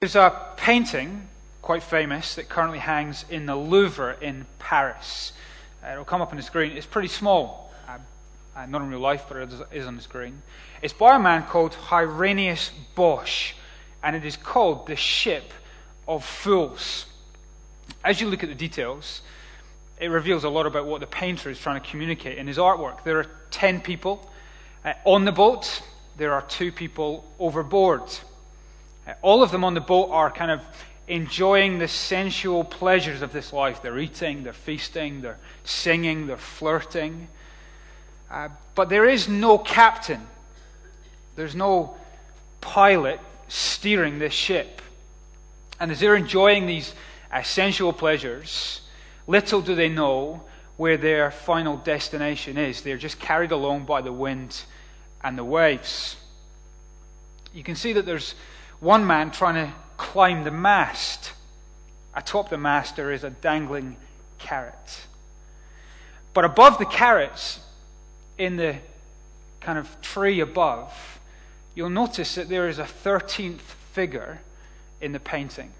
There's a painting, quite famous, that currently hangs in the Louvre in Paris. Uh, it'll come up on the screen. It's pretty small, uh, uh, not in real life, but it is on the screen. It's by a man called Hieronymus Bosch, and it is called The Ship of Fools. As you look at the details, it reveals a lot about what the painter is trying to communicate in his artwork. There are 10 people uh, on the boat, there are two people overboard. All of them on the boat are kind of enjoying the sensual pleasures of this life. They're eating, they're feasting, they're singing, they're flirting. Uh, but there is no captain, there's no pilot steering this ship. And as they're enjoying these uh, sensual pleasures, little do they know where their final destination is. They're just carried along by the wind and the waves. You can see that there's one man trying to climb the mast. Atop the mast, there is a dangling carrot. But above the carrots, in the kind of tree above, you'll notice that there is a 13th figure in the painting.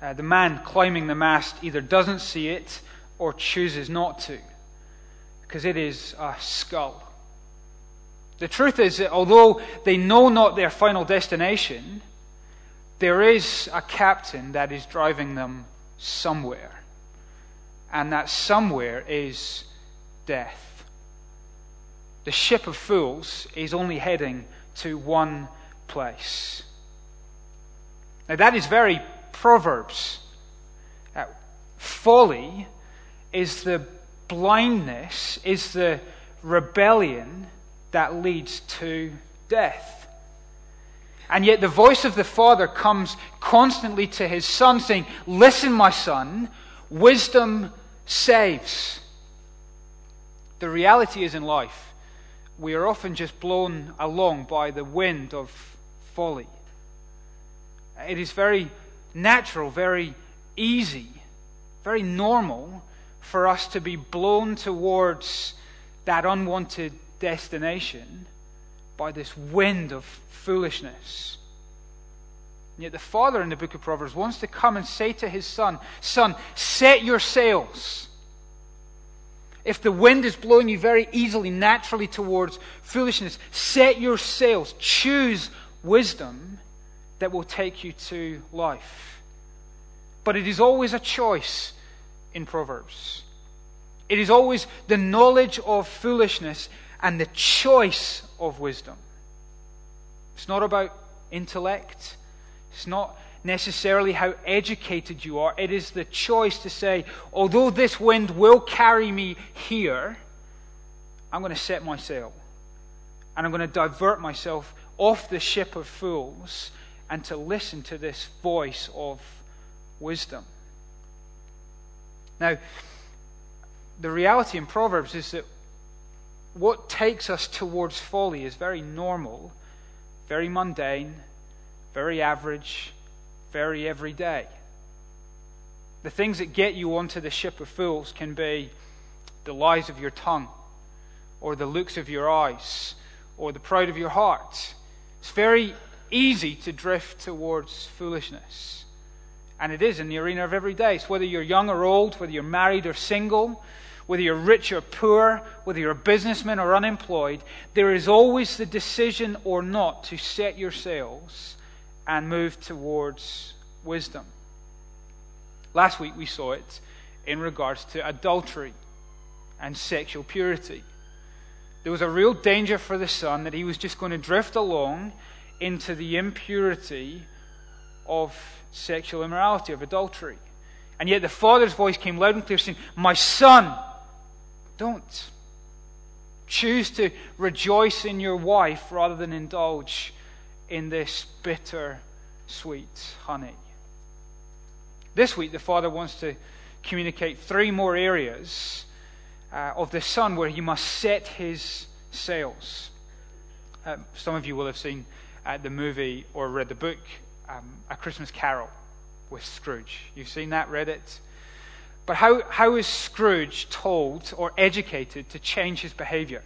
Uh, the man climbing the mast either doesn't see it or chooses not to, because it is a skull. The truth is that although they know not their final destination, there is a captain that is driving them somewhere. And that somewhere is death. The ship of fools is only heading to one place. Now, that is very Proverbs. Uh, folly is the blindness, is the rebellion that leads to death. And yet, the voice of the Father comes constantly to his Son, saying, Listen, my Son, wisdom saves. The reality is in life, we are often just blown along by the wind of folly. It is very natural, very easy, very normal for us to be blown towards that unwanted destination by this wind of foolishness. And yet, the father in the book of Proverbs wants to come and say to his son, Son, set your sails. If the wind is blowing you very easily, naturally towards foolishness, set your sails. Choose wisdom that will take you to life. But it is always a choice in Proverbs. It is always the knowledge of foolishness and the choice of wisdom. It's not about intellect, it's not necessarily how educated you are. It is the choice to say, although this wind will carry me here, I'm going to set my sail. And I'm going to divert myself off the ship of fools and to listen to this voice of wisdom. Now, the reality in Proverbs is that what takes us towards folly is very normal, very mundane, very average, very everyday. The things that get you onto the ship of fools can be the lies of your tongue, or the looks of your eyes, or the pride of your heart. It's very easy to drift towards foolishness. And it is in the arena of every day. So whether you're young or old, whether you're married or single, whether you're rich or poor, whether you're a businessman or unemployed, there is always the decision or not to set your sails and move towards wisdom. Last week we saw it in regards to adultery and sexual purity. There was a real danger for the son that he was just going to drift along into the impurity of sexual immorality, of adultery. And yet the father's voice came loud and clear saying, My son, don't. Choose to rejoice in your wife rather than indulge in this bitter, sweet honey. This week, the Father wants to communicate three more areas uh, of the Son where he must set his sails. Uh, some of you will have seen uh, the movie or read the book, um, A Christmas Carol with Scrooge. You've seen that, read it? But how, how is Scrooge told or educated to change his behavior?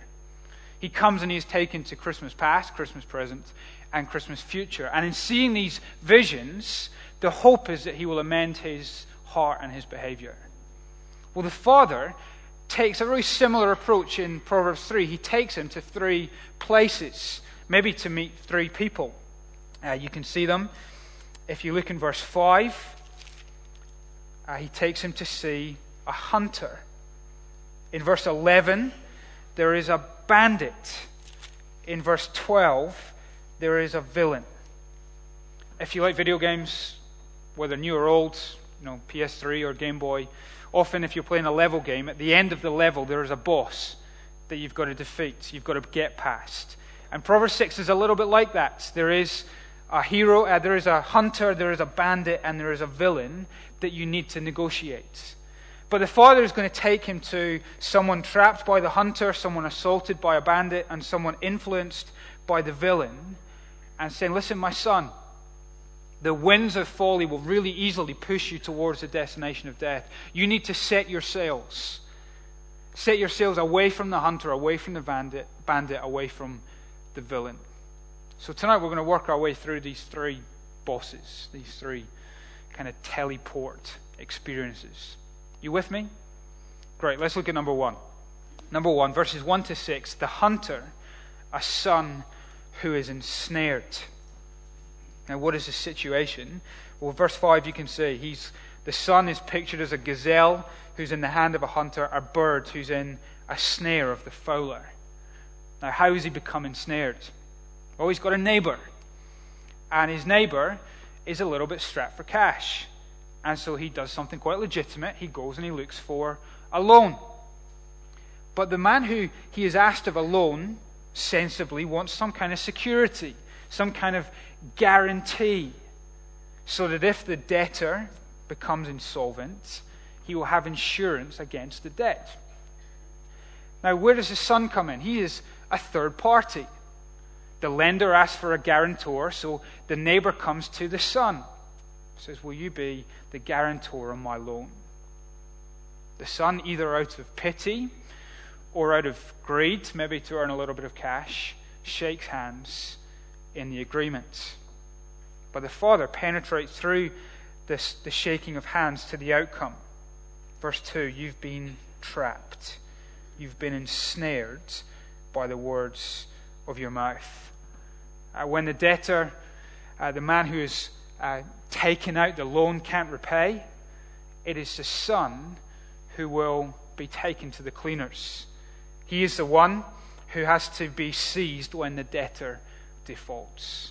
He comes and he is taken to Christmas past, Christmas present, and Christmas future. And in seeing these visions, the hope is that he will amend his heart and his behavior. Well, the father takes a very similar approach in Proverbs 3. He takes him to three places, maybe to meet three people. Uh, you can see them. If you look in verse 5, uh, he takes him to see a hunter. In verse 11, there is a bandit. In verse 12, there is a villain. If you like video games, whether new or old, you know, PS3 or Game Boy, often if you're playing a level game, at the end of the level there is a boss that you've got to defeat, you've got to get past. And Proverbs 6 is a little bit like that. There is a hero, uh, there is a hunter, there is a bandit, and there is a villain that you need to negotiate. But the father is going to take him to someone trapped by the hunter, someone assaulted by a bandit, and someone influenced by the villain, and saying, Listen, my son, the winds of folly will really easily push you towards the destination of death. You need to set your sails. Set your sails away from the hunter, away from the bandit, bandit away from the villain. So tonight we're going to work our way through these three bosses, these three kind of teleport experiences. You with me? Great. Let's look at number one. Number one, verses 1 to 6. The hunter, a son who is ensnared. Now, what is the situation? Well, verse 5, you can see he's, the son is pictured as a gazelle who's in the hand of a hunter, a bird who's in a snare of the fowler. Now, how has he become ensnared? Well, he's got a neighbor. And his neighbor is a little bit strapped for cash. And so he does something quite legitimate. He goes and he looks for a loan. But the man who he is asked of a loan sensibly wants some kind of security, some kind of guarantee, so that if the debtor becomes insolvent, he will have insurance against the debt. Now, where does the son come in? He is a third party. The lender asks for a guarantor, so the neighbor comes to the son. Says, Will you be the guarantor on my loan? The son, either out of pity or out of greed, maybe to earn a little bit of cash, shakes hands in the agreement. But the father penetrates through this, the shaking of hands to the outcome. Verse 2 You've been trapped, you've been ensnared by the words of your mouth. Uh, when the debtor, uh, the man who is uh, taken out the loan can't repay, it is the son who will be taken to the cleaners. He is the one who has to be seized when the debtor defaults.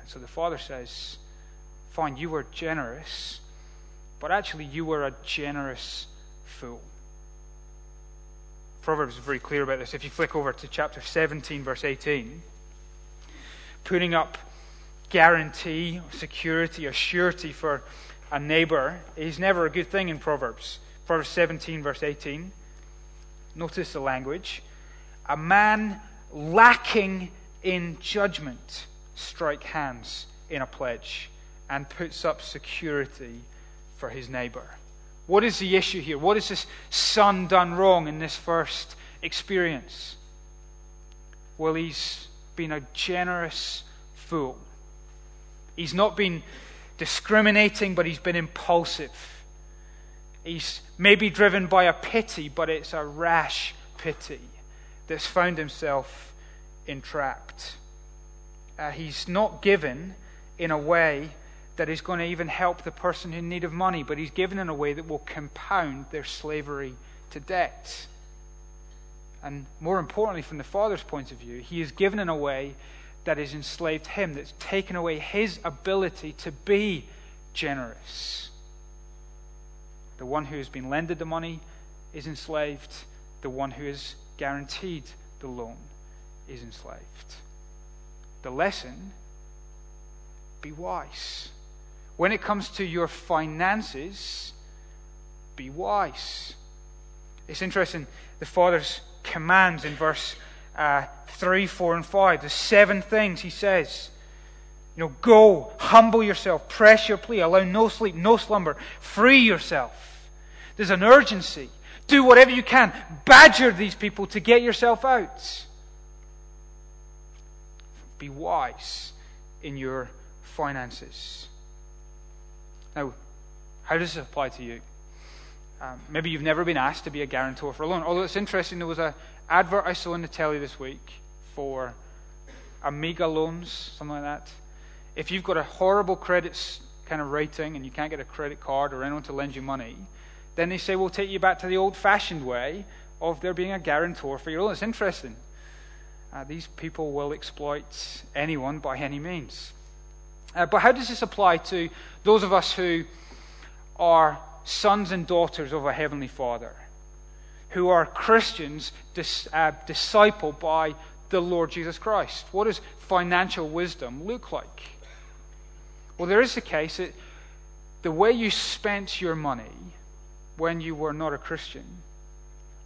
And so the father says, Fine, you were generous, but actually you were a generous fool. Proverbs is very clear about this. If you flick over to chapter 17, verse 18, putting up guarantee, security, or surety for a neighbor is never a good thing in Proverbs. Proverbs 17, verse 18. Notice the language. A man lacking in judgment strike hands in a pledge and puts up security for his neighbor. What is the issue here? What has this son done wrong in this first experience? Well, he's been a generous fool. He's not been discriminating, but he's been impulsive. He's maybe driven by a pity, but it's a rash pity that's found himself entrapped. Uh, he's not given in a way that is going to even help the person in need of money, but he's given in a way that will compound their slavery to debt. And more importantly, from the father's point of view, he is given in a way that has enslaved him, that's taken away his ability to be generous. The one who has been lended the money is enslaved, the one who is guaranteed the loan is enslaved. The lesson be wise. When it comes to your finances, be wise. It's interesting, the Father's commands in verse uh, 3, 4, and 5. The seven things he says. You know, go, humble yourself, press your plea, allow no sleep, no slumber, free yourself. There's an urgency. Do whatever you can. Badger these people to get yourself out. Be wise in your finances. Now, how does this apply to you? Um, maybe you've never been asked to be a guarantor for a loan. Although it's interesting, there was an advert I saw on the telly this week for Amigo loans, something like that. If you've got a horrible credit kind of rating and you can't get a credit card or anyone to lend you money, then they say we'll take you back to the old fashioned way of there being a guarantor for your loan. It's interesting. Uh, these people will exploit anyone by any means. Uh, but how does this apply to those of us who are sons and daughters of a Heavenly Father, who are Christians dis, uh, discipled by the Lord Jesus Christ? What does financial wisdom look like? Well, there is a case that the way you spent your money when you were not a Christian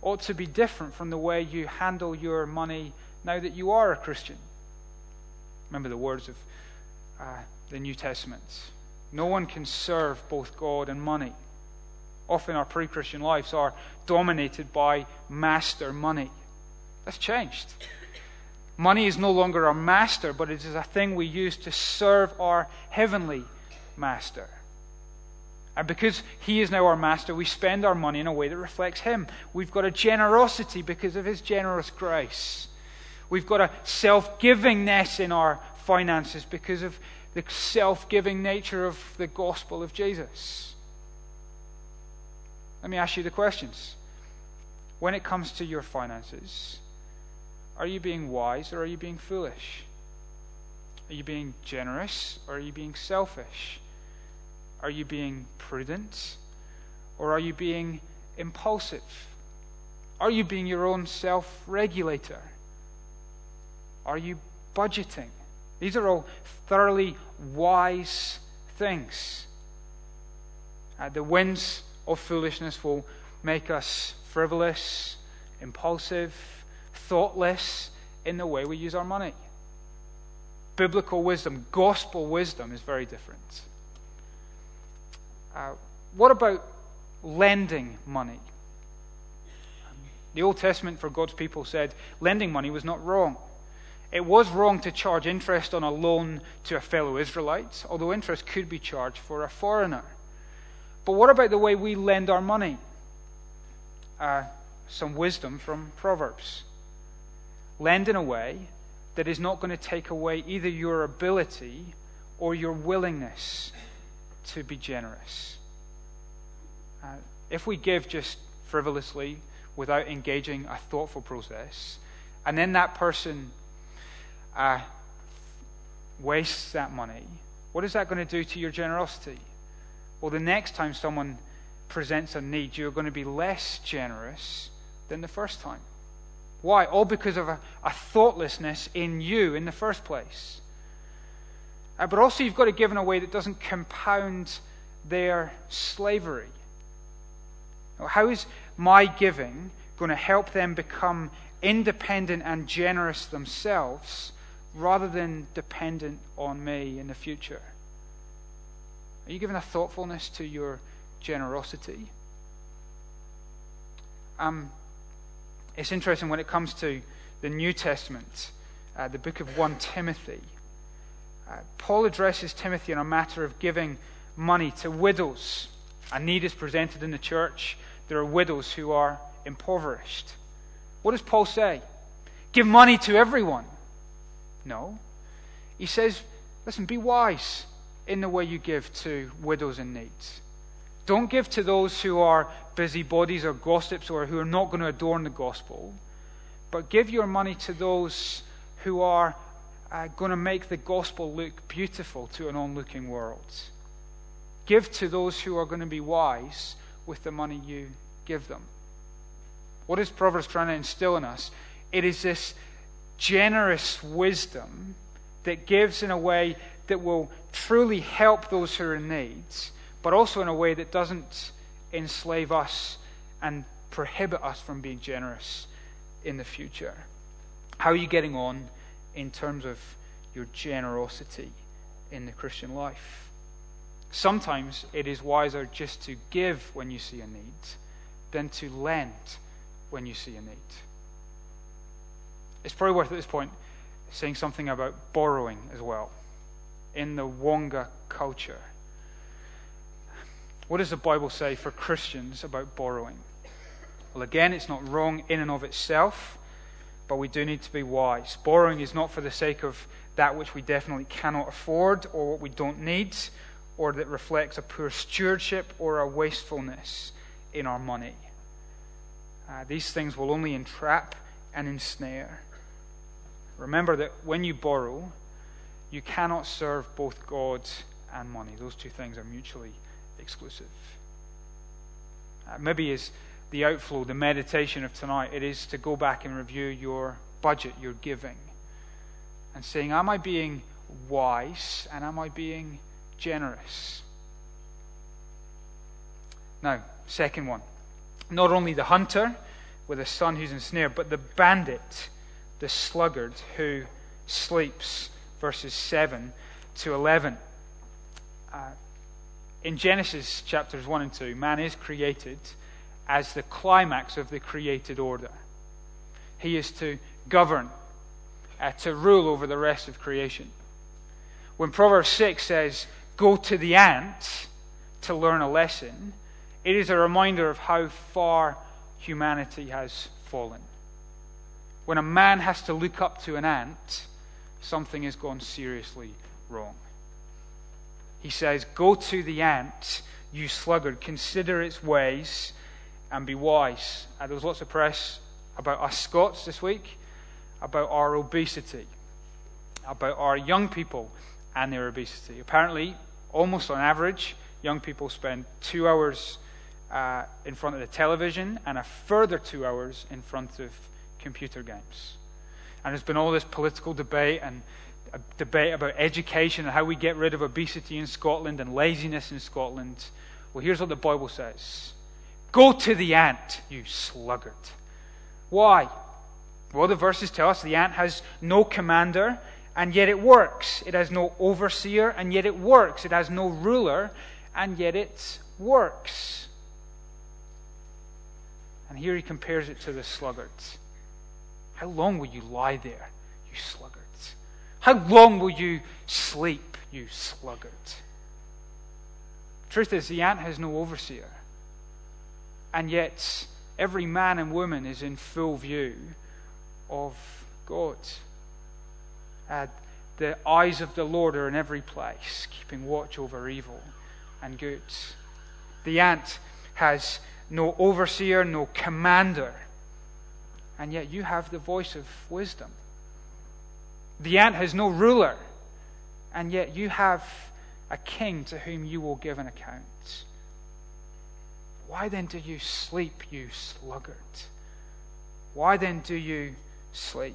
ought to be different from the way you handle your money now that you are a Christian. Remember the words of uh, the New Testament. No one can serve both God and money. Often our pre Christian lives are dominated by master money. That's changed. Money is no longer our master, but it is a thing we use to serve our heavenly master. And because He is now our master, we spend our money in a way that reflects Him. We've got a generosity because of His generous grace. We've got a self givingness in our finances because of the self giving nature of the gospel of Jesus. Let me ask you the questions. When it comes to your finances, are you being wise or are you being foolish? Are you being generous or are you being selfish? Are you being prudent or are you being impulsive? Are you being your own self regulator? Are you budgeting? These are all thoroughly wise things. Uh, the winds of foolishness will make us frivolous, impulsive, thoughtless in the way we use our money. Biblical wisdom, gospel wisdom, is very different. Uh, what about lending money? The Old Testament for God's people said lending money was not wrong. It was wrong to charge interest on a loan to a fellow Israelite, although interest could be charged for a foreigner. But what about the way we lend our money? Uh, some wisdom from Proverbs. Lend in a way that is not going to take away either your ability or your willingness to be generous. Uh, if we give just frivolously without engaging a thoughtful process, and then that person uh, wastes that money, what is that going to do to your generosity? Well, the next time someone presents a need, you're going to be less generous than the first time. Why? All because of a, a thoughtlessness in you in the first place. Uh, but also, you've got to give in a way that doesn't compound their slavery. How is my giving going to help them become independent and generous themselves rather than dependent on me in the future? Are you giving a thoughtfulness to your generosity? Um, it's interesting when it comes to the New Testament, uh, the book of 1 Timothy. Uh, Paul addresses Timothy on a matter of giving money to widows. A need is presented in the church. There are widows who are impoverished. What does Paul say? Give money to everyone. No. He says, listen, be wise in the way you give to widows in need. Don't give to those who are busybodies or gossips or who are not going to adorn the gospel, but give your money to those who are uh, going to make the gospel look beautiful to an onlooking world. Give to those who are going to be wise with the money you give them. What is Proverbs trying to instill in us? It is this generous wisdom that gives in a way that will truly help those who are in need, but also in a way that doesn't enslave us and prohibit us from being generous in the future. How are you getting on in terms of your generosity in the Christian life? Sometimes it is wiser just to give when you see a need than to lend when you see a need. It's probably worth at this point saying something about borrowing as well in the Wonga culture. What does the Bible say for Christians about borrowing? Well, again, it's not wrong in and of itself, but we do need to be wise. Borrowing is not for the sake of that which we definitely cannot afford or what we don't need, or that reflects a poor stewardship or a wastefulness in our money. Uh, these things will only entrap and ensnare. Remember that when you borrow, you cannot serve both God and money. Those two things are mutually exclusive. Uh, maybe is the outflow, the meditation of tonight, it is to go back and review your budget, your giving, and saying, Am I being wise and am I being generous? Now, second one. Not only the hunter with a son who's ensnared, but the bandit, the sluggard who sleeps. Verses 7 to 11. Uh, in Genesis chapters 1 and 2, man is created as the climax of the created order. He is to govern, uh, to rule over the rest of creation. When Proverbs 6 says, Go to the ant to learn a lesson, it is a reminder of how far humanity has fallen. When a man has to look up to an ant, something has gone seriously wrong. He says, Go to the ant, you sluggard, consider its ways and be wise. Uh, there was lots of press about us Scots this week, about our obesity, about our young people and their obesity. Apparently, almost on average, young people spend two hours uh, in front of the television and a further two hours in front of computer games. And there's been all this political debate and debate about education and how we get rid of obesity in Scotland and laziness in Scotland. Well, here's what the Bible says Go to the ant, you sluggard. Why? Well, the verses tell us the ant has no commander, and yet it works. It has no overseer, and yet it works. It has no ruler, and yet it works. And here he compares it to the sluggards. How long will you lie there, you sluggards? How long will you sleep, you sluggard? Truth is, the ant has no overseer. And yet, every man and woman is in full view of God. Uh, the eyes of the Lord are in every place, keeping watch over evil and good. The ant has no overseer, no commander and yet you have the voice of wisdom. The ant has no ruler, and yet you have a king to whom you will give an account. Why then do you sleep, you sluggard? Why then do you sleep?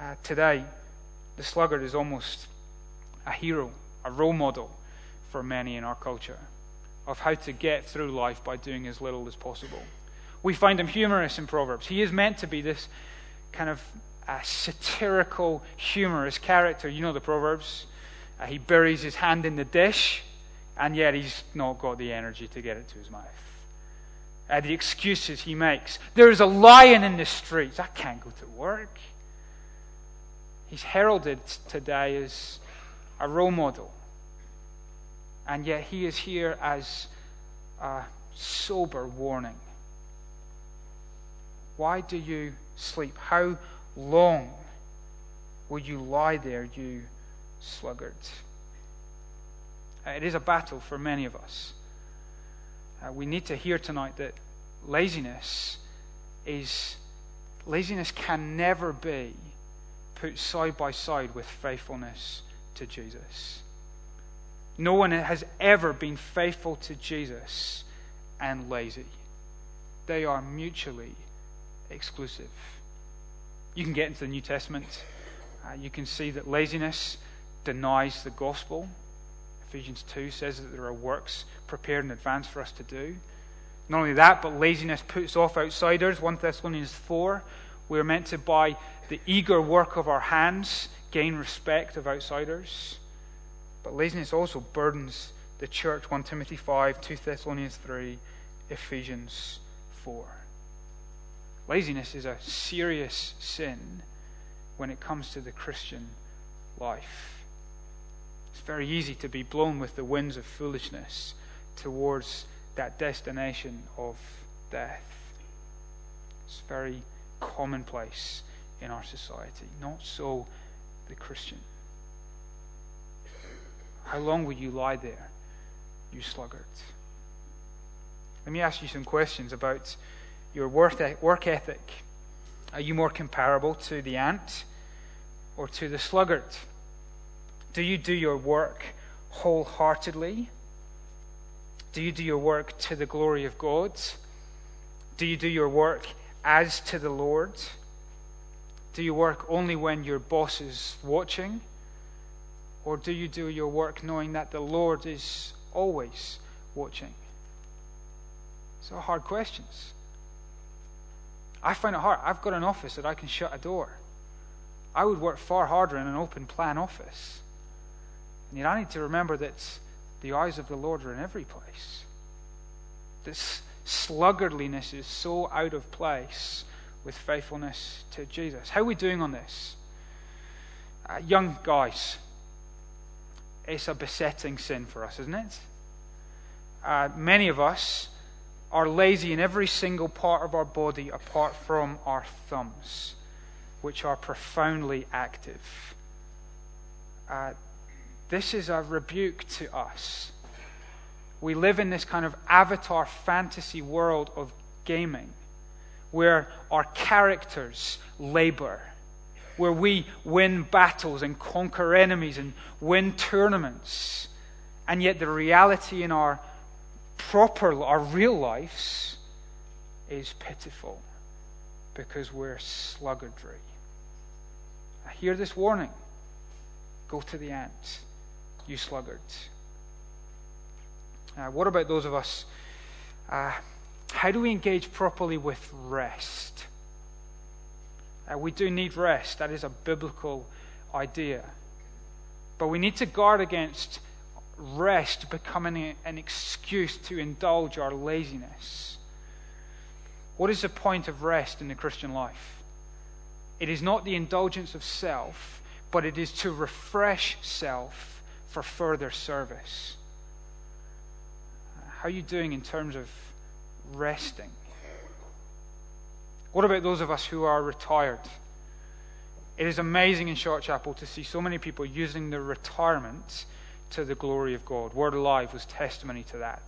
Uh, today, the sluggard is almost a hero, a role model for many in our culture of how to get through life by doing as little as possible. We find him humorous in Proverbs. He is meant to be this kind of uh, satirical, humorous character. You know the Proverbs. Uh, he buries his hand in the dish, and yet he's not got the energy to get it to his mouth. Uh, the excuses he makes. There's a lion in the streets. I can't go to work. He's heralded today as a role model. And yet he is here as a sober warning why do you sleep? How long will you lie there, you sluggards? Uh, it is a battle for many of us. Uh, we need to hear tonight that laziness is laziness can never be put side by side with faithfulness to Jesus. No one has ever been faithful to Jesus and lazy. They are mutually exclusive. You can get into the New Testament. Uh, you can see that laziness denies the gospel. Ephesians 2 says that there are works prepared in advance for us to do. Not only that, but laziness puts off outsiders. 1 Thessalonians 4, we are meant to, by the eager work of our hands, gain respect of outsiders. But laziness also burdens the church. 1 Timothy 5, 2 Thessalonians 3, Ephesians 4. Laziness is a serious sin when it comes to the Christian life. It's very easy to be blown with the winds of foolishness towards that destination of death. It's very commonplace in our society. Not so the Christian. How long will you lie there, you sluggard? Let me ask you some questions about your work ethic. Are you more comparable to the ant or to the sluggard? Do you do your work wholeheartedly? Do you do your work to the glory of God? Do you do your work as to the Lord? Do you work only when your boss is watching? Or do you do your work knowing that the Lord is always watching? So hard questions. I find it hard. I've got an office that I can shut a door. I would work far harder in an open plan office. And yet I need to remember that the eyes of the Lord are in every place. This sluggardliness is so out of place with faithfulness to Jesus. How are we doing on this? Uh, young guys, it's a besetting sin for us, isn't it? Uh, many of us are lazy in every single part of our body apart from our thumbs, which are profoundly active. Uh, this is a rebuke to us. We live in this kind of avatar fantasy world of gaming where our characters labor, where we win battles and conquer enemies and win tournaments. And yet, the reality in our proper, our real lives is pitiful because we're sluggardry. I hear this warning go to the ant, you sluggards. Uh, what about those of us? Uh, how do we engage properly with rest? Uh, we do need rest. That is a biblical idea. But we need to guard against rest becoming an excuse to indulge our laziness. What is the point of rest in the Christian life? It is not the indulgence of self, but it is to refresh self for further service. How are you doing in terms of resting? What about those of us who are retired? It is amazing in Charlotte Chapel to see so many people using their retirement to the glory of God. Word Alive was testimony to that.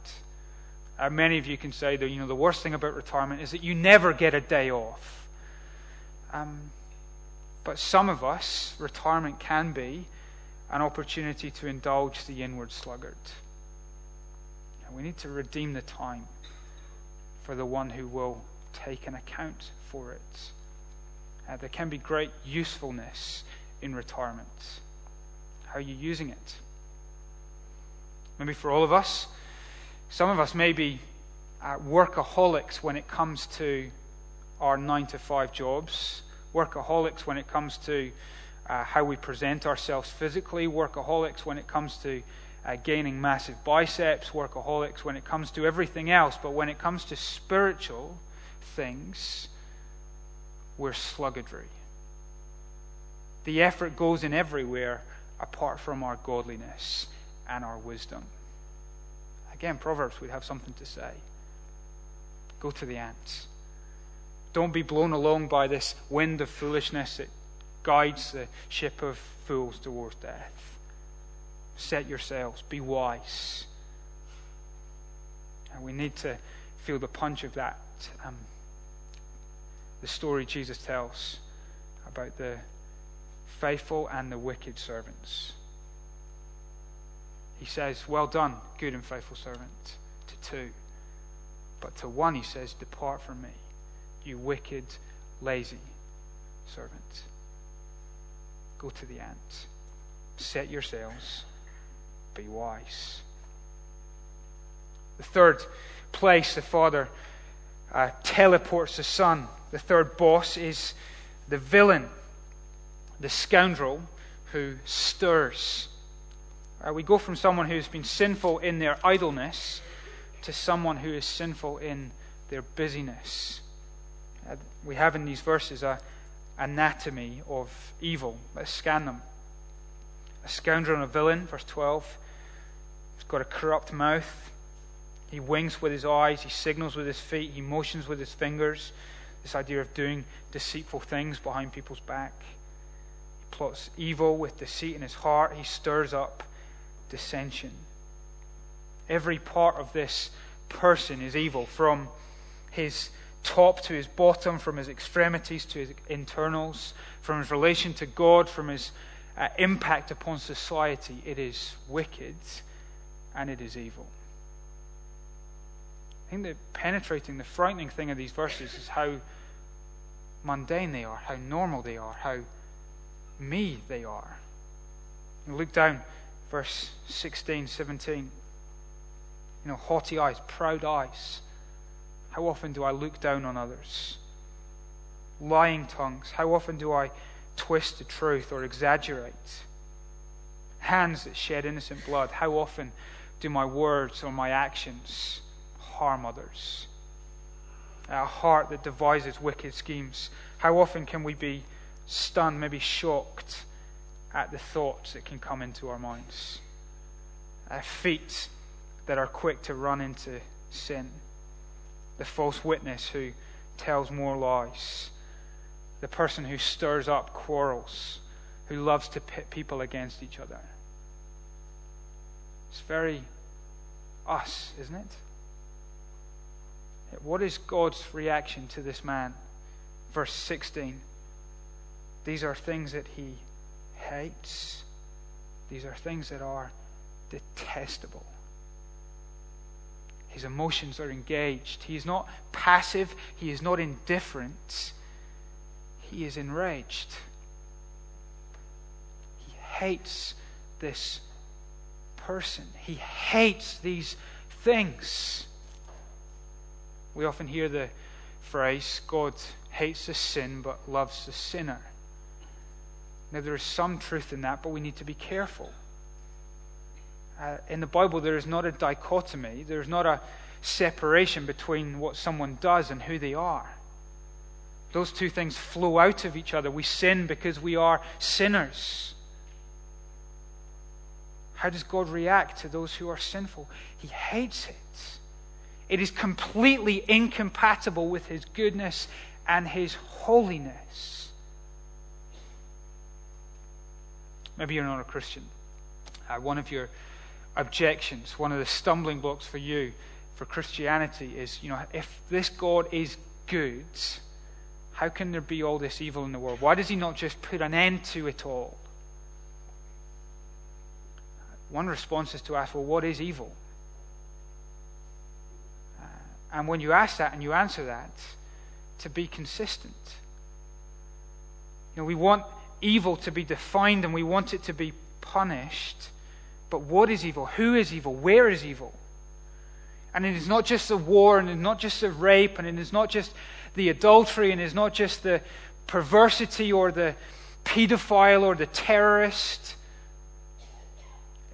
Uh, many of you can say that you know the worst thing about retirement is that you never get a day off. Um, but some of us, retirement can be an opportunity to indulge the inward sluggard. And we need to redeem the time for the one who will take an account for it. Uh, there can be great usefulness in retirement. How are you using it? Maybe for all of us. Some of us may be uh, workaholics when it comes to our nine to five jobs, workaholics when it comes to uh, how we present ourselves physically, workaholics when it comes to uh, gaining massive biceps, workaholics when it comes to everything else. But when it comes to spiritual things, we're sluggery. The effort goes in everywhere apart from our godliness and our wisdom. Again, Proverbs would have something to say. Go to the ants. Don't be blown along by this wind of foolishness that guides the ship of fools towards death. Set yourselves, be wise. And we need to feel the punch of that. Um, the story Jesus tells about the faithful and the wicked servants. He says, Well done, good and faithful servant, to two. But to one, he says, Depart from me, you wicked, lazy servant. Go to the ant. Set yourselves. Be wise. The third place the Father uh, teleports the Son. The third boss is the villain, the scoundrel who stirs uh, we go from someone who's been sinful in their idleness to someone who is sinful in their busyness. Uh, we have in these verses a, anatomy of evil. Let's scan them. A scoundrel and a villain, verse 12. He's got a corrupt mouth. He winks with his eyes. He signals with his feet. He motions with his fingers. This idea of doing deceitful things behind people's back. He plots evil with deceit in his heart. He stirs up dissension. Every part of this person is evil, from his top to his bottom, from his extremities to his internals, from his relation to God, from his uh, impact upon society. It is wicked and it is evil. I think the penetrating, the frightening thing of these verses is how mundane they are, how normal they are, how me they are. Look down, verse 16, 17. You know, haughty eyes, proud eyes. How often do I look down on others? Lying tongues. How often do I twist the truth or exaggerate? Hands that shed innocent blood. How often do my words or my actions harm others? A heart that devises wicked schemes. How often can we be stunned, maybe shocked at the thoughts that can come into our minds? Uh, feet that are quick to run into sin. The false witness who tells more lies. The person who stirs up quarrels, who loves to pit people against each other. It's very us, isn't it? What is God's reaction to this man? Verse 16. These are things that he hates. These are things that are detestable. His emotions are engaged. He is not passive, he is not indifferent. He is enraged. He hates this person, he hates these things. We often hear the phrase, God hates the sin but loves the sinner. Now, there is some truth in that, but we need to be careful. Uh, in the Bible, there is not a dichotomy, there's not a separation between what someone does and who they are. Those two things flow out of each other. We sin because we are sinners. How does God react to those who are sinful? He hates it. It is completely incompatible with His goodness and His holiness. Maybe you're not a Christian. Uh, one of your objections, one of the stumbling blocks for you for Christianity is, you know, if this God is good, how can there be all this evil in the world? Why does he not just put an end to it all? One response is to ask, well, what is evil? Uh, and when you ask that and you answer that, to be consistent. You know, we want evil to be defined and we want it to be punished. But what is evil? Who is evil? Where is evil? And it is not just the war, and it's not just the rape, and it is not just the adultery, and it is not just the perversity or the pedophile or the terrorist.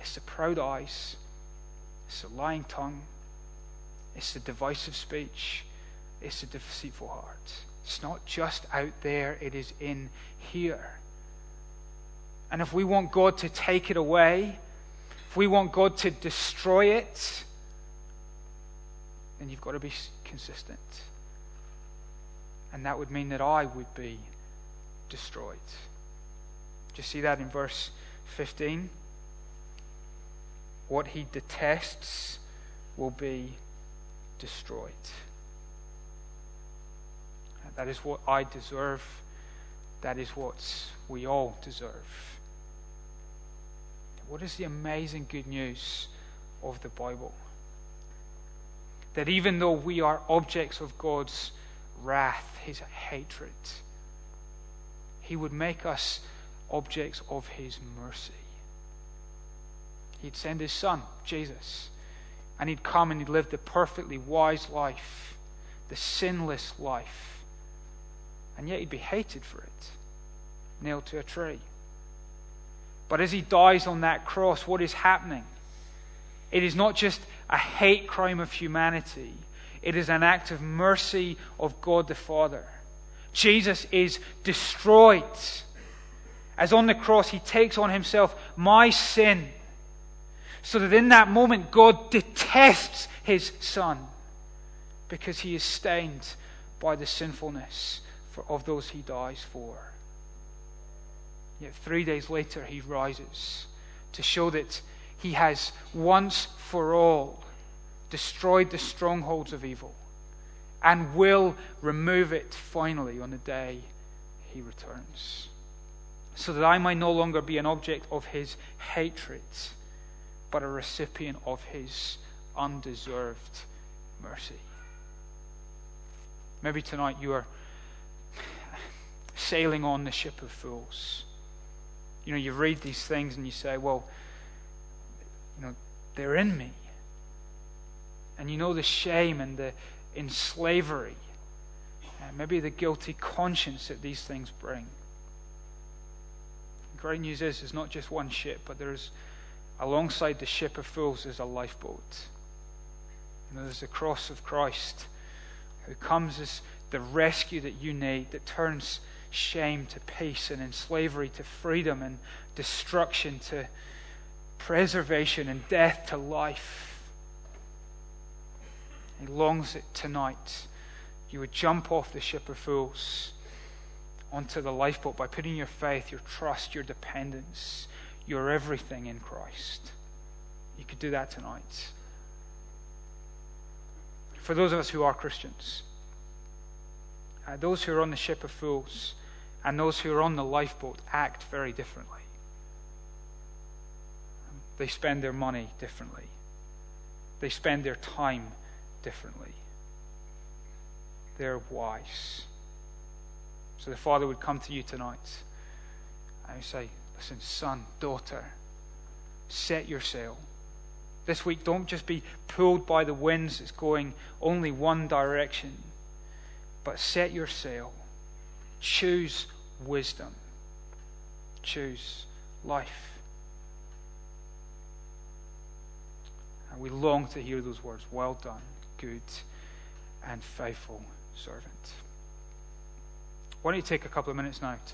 It's the proud eyes, it's the lying tongue, it's the divisive speech, it's the deceitful heart. It's not just out there, it is in here. And if we want God to take it away, if we want God to destroy it, then you've got to be consistent. And that would mean that I would be destroyed. Do you see that in verse 15? What he detests will be destroyed. That is what I deserve. That is what we all deserve. What is the amazing good news of the Bible? That even though we are objects of God's wrath, his hatred, he would make us objects of his mercy. He'd send his son, Jesus, and he'd come and he'd live the perfectly wise life, the sinless life, and yet he'd be hated for it, nailed to a tree. But as he dies on that cross, what is happening? It is not just a hate crime of humanity, it is an act of mercy of God the Father Jesus is destroyed. As on the cross, he takes on himself my sin. So that in that moment, God detests his son because he is stained by the sinfulness of those he dies for. Yet three days later, he rises to show that he has once for all destroyed the strongholds of evil and will remove it finally on the day he returns. So that I might no longer be an object of his hatred, but a recipient of his undeserved mercy. Maybe tonight you are sailing on the ship of fools. You know, you read these things and you say, well, you know, they're in me. And you know the shame and the in slavery, and maybe the guilty conscience that these things bring. The great news is, there's not just one ship, but there's alongside the ship of fools there's a lifeboat. And there's the cross of Christ who comes as the rescue that you need, that turns shame to peace and in slavery to freedom and destruction to preservation and death to life. He longs that tonight you would jump off the ship of fools onto the lifeboat by putting your faith, your trust, your dependence, your everything in Christ. You could do that tonight. For those of us who are Christians, uh, those who are on the ship of fools and those who are on the lifeboat act very differently. They spend their money differently, they spend their time differently. They're wise. So the Father would come to you tonight and say, Listen, son, daughter, set your sail. This week, don't just be pulled by the winds that's going only one direction, but set your sail. Choose wisdom. Choose life. And we long to hear those words. Well done good and faithful servant. Why don't you take a couple of minutes now to